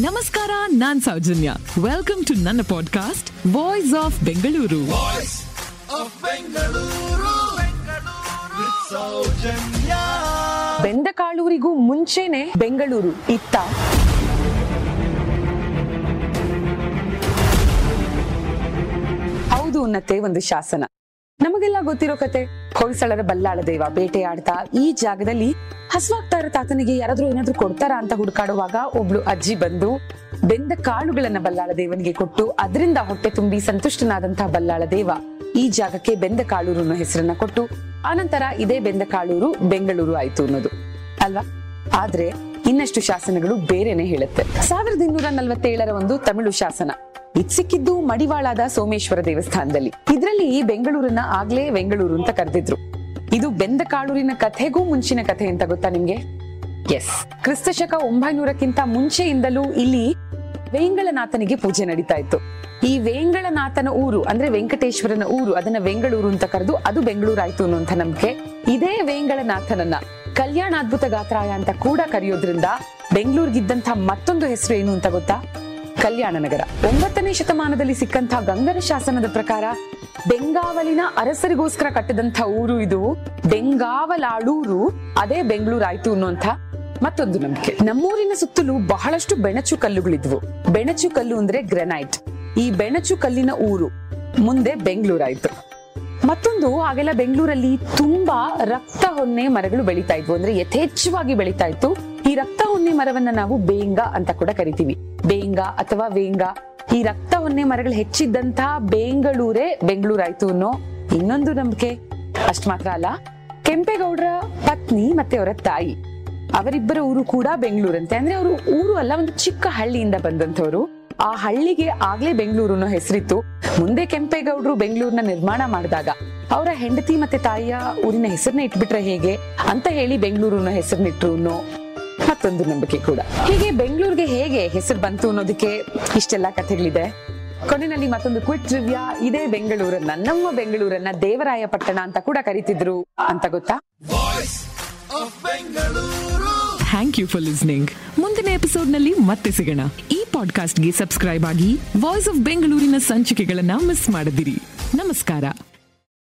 ನಮಸ್ಕಾರ ನಾನ್ Soujanya. Welcome to ನನ್ನ ಪಾಡ್ಕಾಸ್ಟ್ ವಾಯ್ಸ್ ಆಫ್ ಬೆಂಗಳೂರು ಬೆಂದ ಕಾಳೂರಿಗೂ ಮುಂಚೆನೆ ಬೆಂಗಳೂರು ಇತ್ತ. ಹೌದು ಅನ್ನತ್ತೆ ಒಂದು ಶಾಸನ. ನಮಗೆಲ್ಲ ಗೊತ್ತಿರೋ ಕತೆ. ಹೊಯ್ಸಳರ ಬಲ್ಲಾಳ ದೈವ ಬೇಟೆಯಾಡ್ತಾ ಈ ಜಾಗದಲ್ಲಿ ಹಸುವಾಗ್ತಾ ಇರೋ ತಾತನಿಗೆ ಯಾರಾದ್ರೂ ಏನಾದ್ರೂ ಕೊಡ್ತಾರಾ ಅಂತ ಹುಡುಕಾಡುವಾಗ ಒಬ್ಳು ಅಜ್ಜಿ ಬಂದು ಬೆಂದ ಕಾಳುಗಳನ್ನ ಬಲ್ಲಾಳ ದೇವನಿಗೆ ಕೊಟ್ಟು ಅದರಿಂದ ಹೊಟ್ಟೆ ತುಂಬಿ ಸಂತುಷ್ಟನಾದಂತಹ ಬಲ್ಲಾಳ ದೇವ ಈ ಜಾಗಕ್ಕೆ ಬೆಂದ ಕಾಳೂರು ಅನ್ನೋ ಹೆಸರನ್ನ ಕೊಟ್ಟು ಆನಂತರ ಇದೇ ಬೆಂದ ಕಾಳೂರು ಬೆಂಗಳೂರು ಆಯ್ತು ಅನ್ನೋದು. ಅಲ್ವಾ? ಆದ್ರೆ ಇನ್ನಷ್ಟು ಶಾಸನಗಳು ಬೇರೆನೆ ಹೇಳುತ್ತೆ. ಸಾವಿರದ ಇನ್ನೂರ ನಲವತ್ತೇಳರ ಒಂದು ತಮಿಳು ಶಾಸನ. ಸಿಕ್ಕಿದ್ದು ಮಡಿವಾಳದ ಸೋಮೇಶ್ವರ ದೇವಸ್ಥಾನದಲ್ಲಿ. ಇದರಲ್ಲಿ ಬೆಂಗಳೂರನ್ನ ಆಗ್ಲೇ ಬೆಂಗಳೂರು ಅಂತ ಕರೆದಿದ್ರು. ಇದು ಬೆಂದ ಕಾಳೂರಿನ ಕಥೆಗೂ ಮುಂಚಿನ ಕಥೆ ಅಂತ ಗೊತ್ತಾ ನಿಮ್ಗೆ? ಎಸ್ ಕ್ರಿಸ್ತಶಕ ಒಂಬೈನೂರಕ್ಕಿಂತ ಮುಂಚೆಯಿಂದಲೂ ಇಲ್ಲಿ ವೇಂಗಳನಾಥನಿಗೆ ಪೂಜೆ ನಡೀತಾ ಇತ್ತು. ಈ ವೇಂಗಳನಾಥನ ಊರು ಅಂದ್ರೆ ವೆಂಕಟೇಶ್ವರನ ಊರು, ಅದನ್ನ ಬೆಂಗಳೂರು ಅಂತ ಕರೆದು ಅದು ಬೆಂಗಳೂರು ಆಯ್ತು ಅನ್ನುವಂಥ ನಂಬಿಕೆ. ಇದೇ ವೇಂಗಳನಾಥನನ್ನ ಕಲ್ಯಾಣಾದ್ಭುತ ಗಾತ್ರಾಯ ಅಂತ ಕೂಡ ಕರೆಯೋದ್ರಿಂದ ಬೆಂಗಳೂರಿಗಿದ್ದಂಥ ಮತ್ತೊಂದು ಹೆಸರು ಏನು ಅಂತ ಗೊತ್ತಾ? ಕಲ್ಯಾಣ ನಗರ. ಒಂಬತ್ತನೇ ಶತಮಾನದಲ್ಲಿ ಸಿಕ್ಕಂತಹ ಗಂಗರ ಶಾಸನದ ಪ್ರಕಾರ ಬೆಂಗಾವಲಿನ ಅರಸರಿಗೋಸ್ಕರ ಕಟ್ಟಿದಂತ ಊರು ಇದು. ಬೆಂಗಾವಲಾಳೂರು. ಅದೇ ಬೆಂಗಳೂರು ಆಯ್ತು ಅನ್ನುವಂಥ ಮತ್ತೊಂದು ನಂಬಿಕೆ. ನಮ್ಮೂರಿನ ಸುತ್ತಲೂ ಬಹಳಷ್ಟು ಬೆಣಚು ಕಲ್ಲುಗಳಿದ್ವು. ಬೆಣಚು ಕಲ್ಲು ಅಂದ್ರೆ ಗ್ರೆನೈಟ್. ಈ ಬೆಣಚು ಕಲ್ಲಿನ ಊರು ಮುಂದೆ ಬೆಂಗಳೂರಾಯ್ತು. ಮತ್ತೊಂದು ಆಗೆಲ್ಲ ಬೆಂಗಳೂರಲ್ಲಿ ತುಂಬಾ ರಕ್ತ ಹೊನ್ನೆ ಮರಗಳು ಬೆಳೀತಾ ಇದ್ವು. ಅಂದ್ರೆ ಯಥೇಚ್ಛವಾಗಿ ಬೆಳೀತಾ ಇತ್ತು. ಈ ರಕ್ತ ಹೊನ್ನೆ ಮರವನ್ನ ನಾವು ಬೇಂಗ ಅಂತ ಕೂಡ ಕರಿತೀವಿ. ಬೇಂಗ ಅಥವಾ ವೇಂಗ. ಈ ರಕ್ತ ಹೊನ್ನೆ ಮರಗಳು ಹೆಚ್ಚಿದ್ದಂತಹ ಬೆಂಗಳೂರೇ ಬೆಂಗಳೂರಾಯ್ತು ಅನ್ನೋ ಇನ್ನೊಂದು ನಂಬಿಕೆ. ಅಷ್ಟ್ ಮಾತ್ರ ಅಲ್ಲ, ಕೆಂಪೇಗೌಡರ ಪತ್ನಿ ಮತ್ತೆ ಅವರ ತಾಯಿ, ಅವರಿಬ್ಬರ ಊರು ಕೂಡ ಬೆಂಗಳೂರಂತೆ. ಅಂದ್ರೆ ಅವರು ಊರು ಅಲ್ಲ, ಒಂದು ಚಿಕ್ಕ ಹಳ್ಳಿಯಿಂದ ಬಂದಂತವರು ಆ ಹಳ್ಳಿಗೆ ಆಗ್ಲೇ ಬೆಂಗಳೂರು ಹೆಸರಿತ್ತು. ಮುಂದೆ ಕೆಂಪೇಗೌಡರು ಬೆಂಗಳೂರಿನ ನಿರ್ಮಾಣ ಮಾಡಿದಾಗ ಅವರ ಹೆಂಡತಿ ಮತ್ತೆ ತಾಯಿಯ ಊರಿನ ಹೆಸರನ್ನ ಇಟ್ಬಿಟ್ರೆ ಹೇಗೆ ಅಂತ ಹೇಳಿ ಬೆಂಗಳೂರು ಹೆಸರನ್ನಿಟ್ರು ಮತ್ತೊಂದು ನಂಬಿಕೆ ಕೂಡ. ಹೀಗೆ ಬೆಂಗಳೂರಿಗೆ ಹೇಗೆ ಹೆಸರು ಬಂತು ಅನ್ನೋದಕ್ಕೆ ಇಷ್ಟೆಲ್ಲ ಕಥೆಗಳಿದೆ. ಕೊನೆಯಲ್ಲಿ ಮತ್ತೊಂದು ಕ್ವಿಟ್ ಟ್ರಿವ್ಯಾ ಇದೇ ಬೆಂಗಳೂರನ್ನ ನಮ್ಮ ಬೆಂಗಳೂರನ್ನ ದೇವರಾಯ ಪಟ್ಟಣ ಅಂತ ಕೂಡ ಕರಿತಿದ್ರು. ಅಂತ ಗೊತ್ತಾ? ಥ್ಯಾಂಕ್ ಯು ಫಾರ್ ಲಿಸ್ನಿಂಗ್ ಮುಂದಿನ ಎಪಿಸೋಡ್ನಲ್ಲಿ ಮತ್ತೆ ಸಿಗೋಣ. ಈ ಪಾಡ್ಕಾಸ್ಟ್ಗೆ ಸಬ್ಸ್ಕ್ರೈಬ್ ಆಗಿ ವಾಯ್ಸ್ ಆಫ್ ಬೆಂಗಳೂರಿನ ಸಂಚಿಕೆಗಳನ್ನ ಮಿಸ್ ಮಾಡದಿರಿ. ನಮಸ್ಕಾರ.